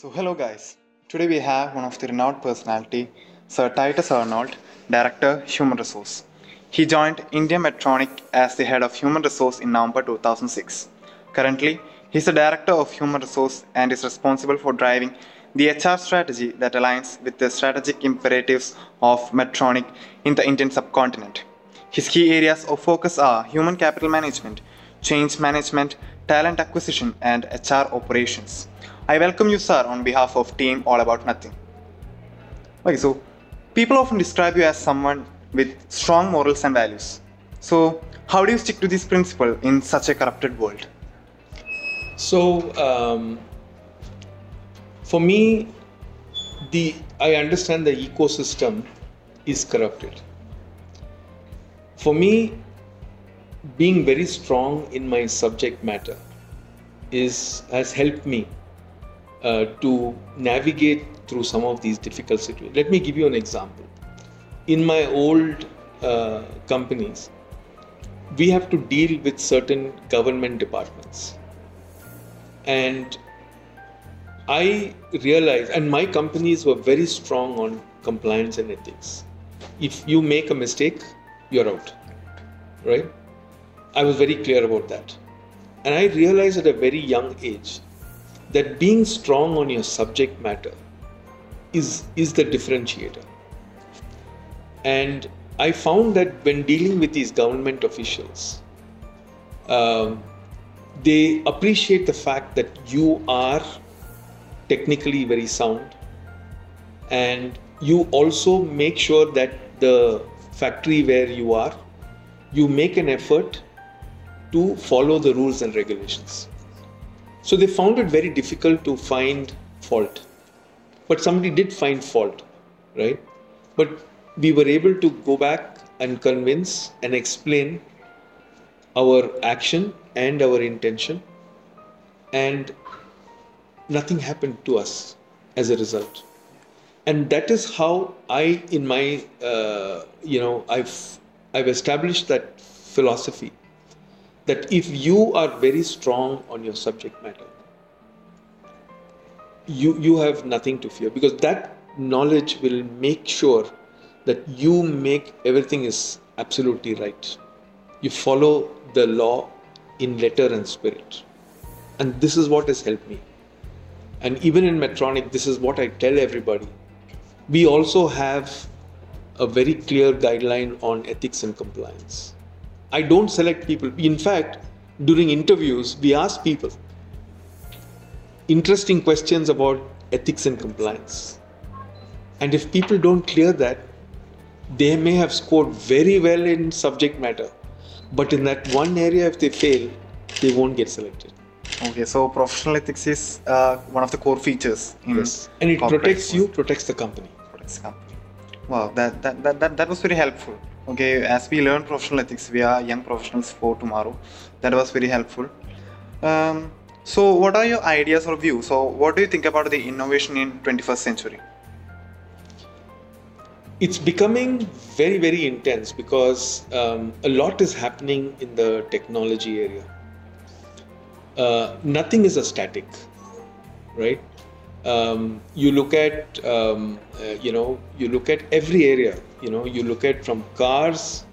So, hello guys. Today we have one of the renowned personality, Sir Titus Arnold, Director, Human Resource. He joined India Medtronic as the head of Human Resource in November 2006. Currently, he is the Director of Human Resource and is responsible for driving the HR strategy that aligns with the strategic imperatives of Medtronic in the Indian subcontinent. His key areas of focus are human capital management, change management, talent acquisition, and HR operations. I welcome you, sir, on behalf of Team All About Nothing. Okay, so people often describe you as someone with strong morals and values. So, how do you stick to this principle in such a corrupted world? So, um, for me, the I understand the ecosystem is corrupted. For me, being very strong in my subject matter is has helped me uh, to navigate through some of these difficult situations. Let me give you an example. In my old uh, companies, we have to deal with certain government departments. And I realized, and my companies were very strong on compliance and ethics. If you make a mistake, you're out. Right? I was very clear about that. And I realized at a very young age that being strong on your subject matter is, is the differentiator. And I found that when dealing with these government officials, um, they appreciate the fact that you are technically very sound and you also make sure that the factory where you are you make an effort to follow the rules and regulations. So they found it very difficult to find fault. But somebody did find fault right? But we were able to go back and convince and explain our action and our intention and nothing happened to us as a result. And that is how i in my uh, you know i've i've established that philosophy that if you are very strong on your subject matter you you have nothing to fear because that knowledge will make sure that you make everything is absolutely right. You follow the law in letter and spirit. And this is what has helped me. And even in medtronic this is what i tell everybody. We also have a very clear guideline on ethics and compliance i don't select people. In fact during interviews we ask people interesting questions about ethics and compliance. And if people don't clear that they may have scored very well in subject matter. But in that one area if they fail they won't get selected. Okay, so professional ethics is uh, one of the core features in and it protects you protects the company. Protects the company. Wow, that, that, that, that, that was very helpful. Okay, as we learn professional ethics, we are young professionals for tomorrow. That was very helpful. Um, so, what are your ideas or views? So, what do you think about the innovation in 21st century? it's becoming very very intense because um, a lot is happening in the technology area uh, nothing is a static right um, you look at um, uh, you know you look at every area you know you look at from cars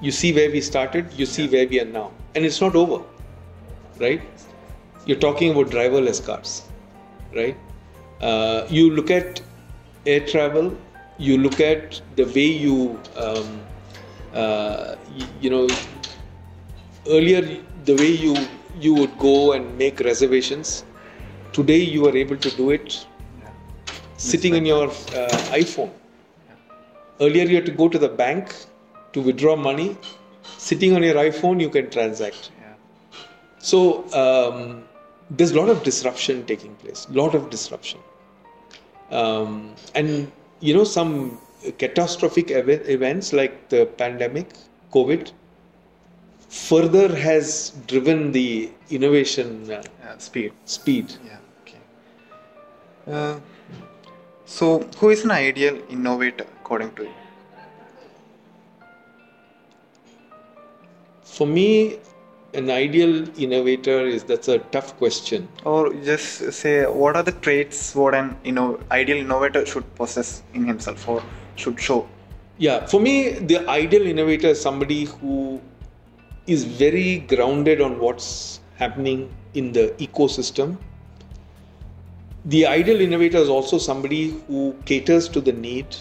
you see where we started you see where we are now. And it's not over right? You're talking about driverless cars right? Uh, you look at air travel you look at the way you um, uh, y- you know earlier the way you you would go and make reservations today you are able to do it sitting in your uh, iphone earlier you had to go to the bank to withdraw money sitting on your iphone you can transact Yeah. so um, there's a lot of disruption taking place, lot of disruption, um, and you know some catastrophic ev- events like the pandemic, COVID, further has driven the innovation uh, Uh, speed. speed. Yeah. Okay. Uh, so, who is an ideal innovator according to you? For me, an ideal innovator is that's a tough question. Or just say what are the traits what an inno- ideal innovator should possess in himself or should show? Yeah, for me, the ideal innovator is somebody who is very grounded on what's happening in the ecosystem. The ideal innovator is also somebody who caters to the need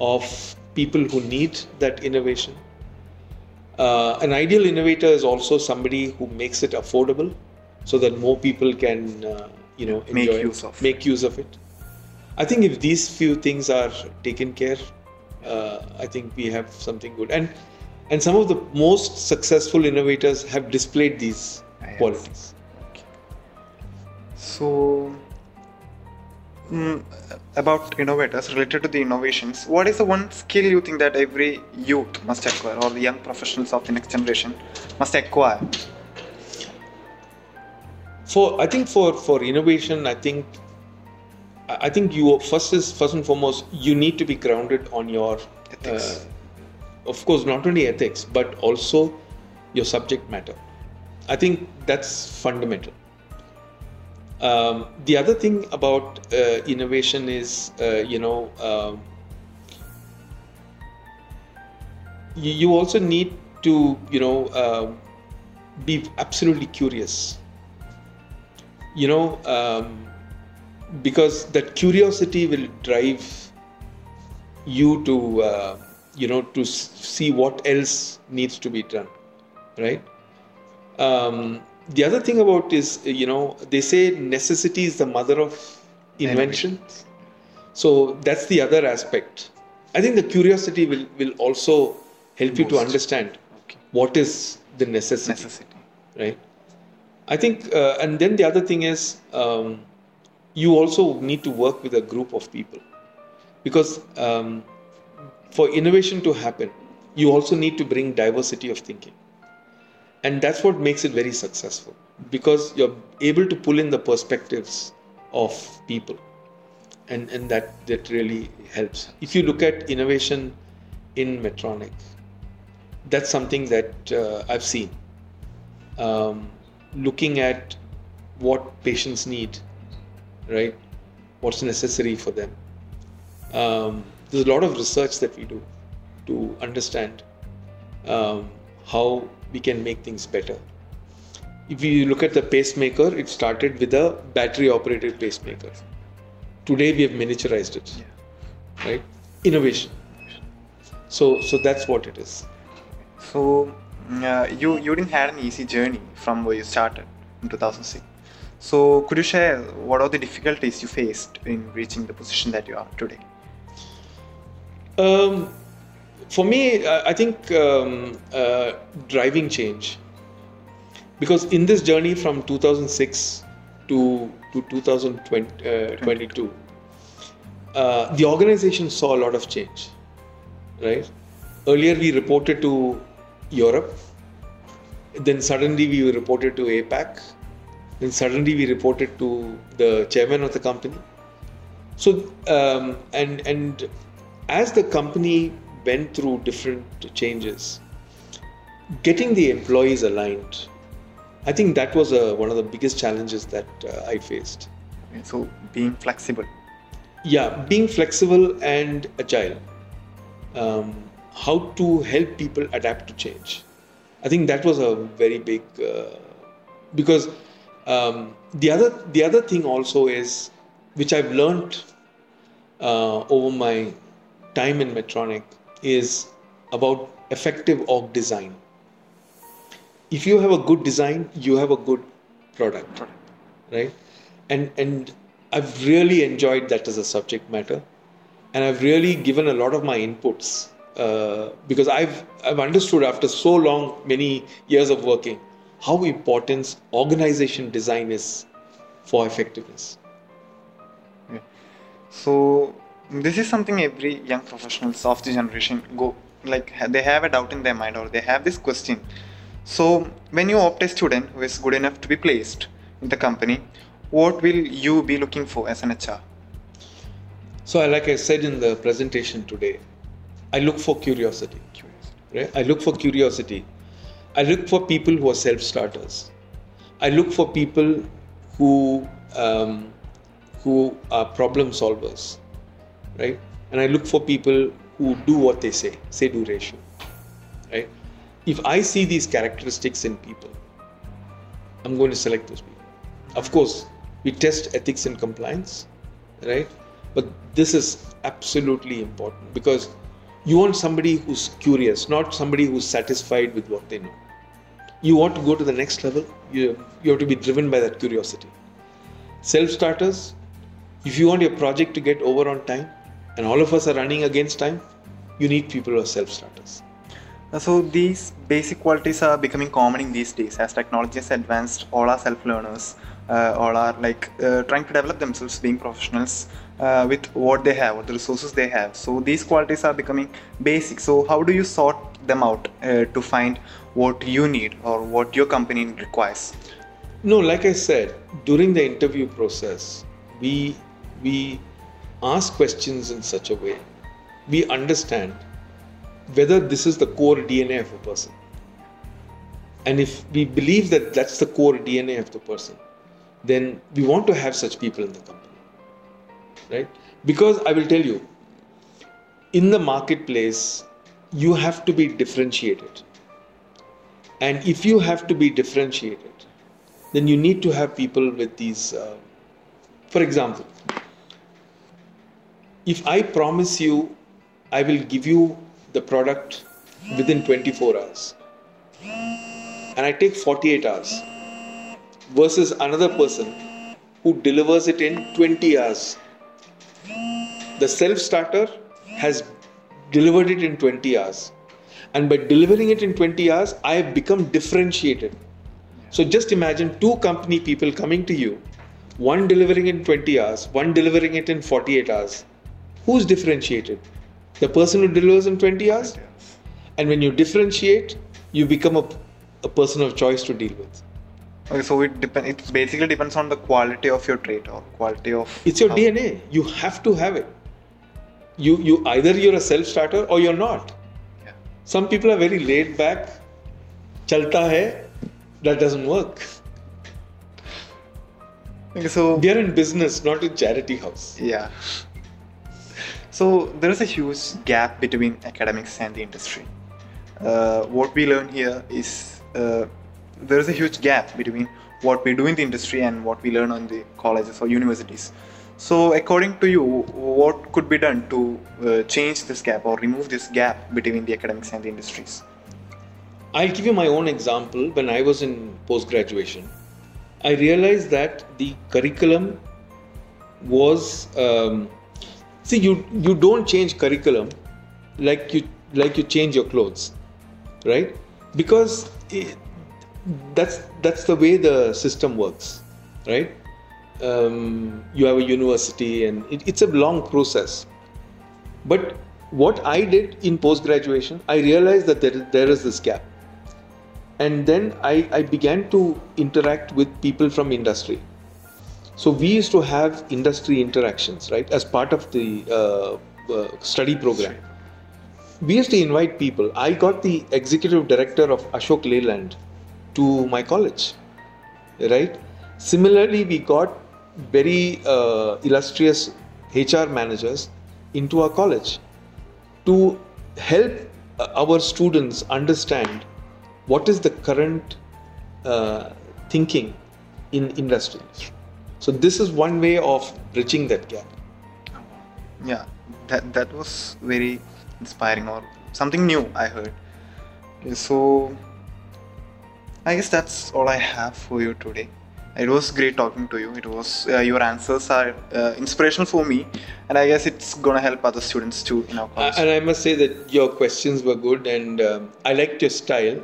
of people who need that innovation. Uh, an ideal innovator is also somebody who makes it affordable so that more people can, uh, you know, Make enjoy it, use of. make use of it. I think if these few things are taken care, uh, I think we have something good. And and some of the most successful innovators have displayed these Yes. qualities. So, mm, about innovators related to the innovations, what is the one skill you think that every youth must acquire or the young professionals of the next generation must acquire? For I think for for innovation, I think I think you first is first and foremost you need to be grounded on your Ethics. uh, of course, not only ethics but also your subject matter. I think that's fundamental. Um, the other thing about uh, innovation is, uh, you know, um, you, also need to, you know, um be absolutely curious. You know, um, because that curiosity will drive you to, uh, you know, to see what else needs to be done, right? The other thing about is, uh, you know, they say necessity is the mother of inventions So that's the other aspect. I think the curiosity will, will also help you to understand Okay. what is the necessity, Necessity. right? I think, uh, and then the other thing is, um, you also need to work with a group of people because um, for innovation to happen, you also need to bring diversity of thinking and that's what makes it very successful. Because you're able to pull in the perspectives of people. And and that that really helps. If you look at innovation in medtronic that's something that uh, i've seen. Um, looking at what patients need right? What's necessary for them. Um, there's a lot of research that we do to understand um, how we can make things better. If you look at the pacemaker, it started with a battery operated pacemaker. Today we have miniaturized it, right? Innovation. So, so that's what it is. So, uh, you you didn't had an easy journey from where you started in 2006. So, could you share what are the difficulties you faced in reaching the position that you are today? Um, for me, I think um, uh, driving change. Because in this journey from 2006 to, to 2022, uh, the organization saw a lot of change, right? Earlier we reported to Europe, then suddenly we reported to APAC, then suddenly we reported to the chairman of the company. So, um, and and as the company went through different changes, getting the employees aligned, I think that was uh, one of the biggest challenges that uh, I faced. So, being flexible. Yeah, being flexible and agile. Um, how to help people adapt to change. I think that was a very big uh, because um, the other the other thing also is which I've learned uh, over my time in Medtronic is about effective org design. If you have a good design, you have a good product, right? And and I've really enjoyed that as a subject matter, and I've really given a lot of my inputs uh, because I've I've understood after so long, many years of working, how important organization design is for effectiveness. Yeah. So this is something every young professionals of the generation go like they have a doubt in their mind or they have this question. So when you opt a student who is good enough to be placed in the company, what will you be looking for as an HR? So, like I said in the presentation today, I look for curiosity. Curious. Right? I look for curiosity. I look for people who are self starters. I look for people who um, who are problem solvers, right? And I look for people who do what they say, say do ratio, right? If I see these characteristics in people, I'm going to select those people. Of course, we test ethics and compliance, right? But this is absolutely important because you want somebody who's curious, not somebody who's satisfied with what they know. You want to go to the next level, you, you have to be driven by that curiosity. Self starters, if you want your project to get over on time, and all of us are running against time, you need people who are self starters. Uh, So these basic qualities are becoming common in these days as technology has advanced. All are self-learners. Uh, all are like uh, trying to develop themselves, being professionals uh, with what they have, what the resources they have. So these qualities are becoming basic. So how do you sort them out uh, to find what you need or what your company requires? No, like I said, during the interview process, we we ask questions in such a way we understand whether this is the core DNA of a person. And if we believe that that's the core DNA of the person, then we want to have such people in the company. Right? Because I will tell you, in the marketplace, you have to be differentiated. And if you have to be differentiated, then you need to have people with these. Uh, for example, if I promise you I will give you the product within 24 hours, and I take 48 hours, versus another person who delivers it in 20 hours, the self starter has delivered it in 20 hours. And by delivering it in 20 hours, I have become differentiated. So just imagine two company people coming to you, one delivering in 20 hours, one delivering it in 48 hours. Who's differentiated? The person who delivers in 20 hours? And when you differentiate, you become a, a person of choice to deal with. Okay, so it depend. It basically depends on the quality of your trait or quality of. It's your DNA. You have to have it. You you either you're a self-starter or you're not. Yeah. Some people are very laid back. Chalta hai, that doesn't work. Okay, so We are in business, not in charity house. Yeah. So there is a huge gap between academics and the industry. Uh, what we learn here is uh, there is a huge gap between what we do in the industry and what we learn on the colleges or universities. So, according to you, what could be done to uh, change this gap or remove this gap between the academics and the industries? I'll give you my own example. When I was in post graduation, I realized that the curriculum was um, see you you don't change curriculum like you like you change your clothes, right? Because it, that's that's the way the system works, right? Um, you have a university, and it, it's a long process. But what I did in post graduation, I realized that there, there is this gap and then I, I began to interact with people from industry so we used to have industry interactions right as part of the uh, uh, study program. We used to invite people. I got the executive director of ashok leyland to my college right? Similarly we got very uh, illustrious hr managers into our college to help uh, our students understand what is the current uh, thinking in industry. So this is one way of bridging that gap. Yeah, that that was very inspiring or something new I heard. So I guess that's all I have for you today. It was great talking to you. It was uh, your answers are uh, inspirational for me, and I guess it's gonna help other students too in our college. and I must say that your questions were good, and um, I liked your style.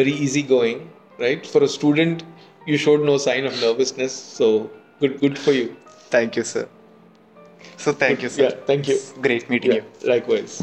Very easygoing, right? For a student, you showed no sign of nervousness, so good, good for you. Thank you, sir. So thank you, sir. Yeah, thank you. It's great meeting Yeah, you. likewise.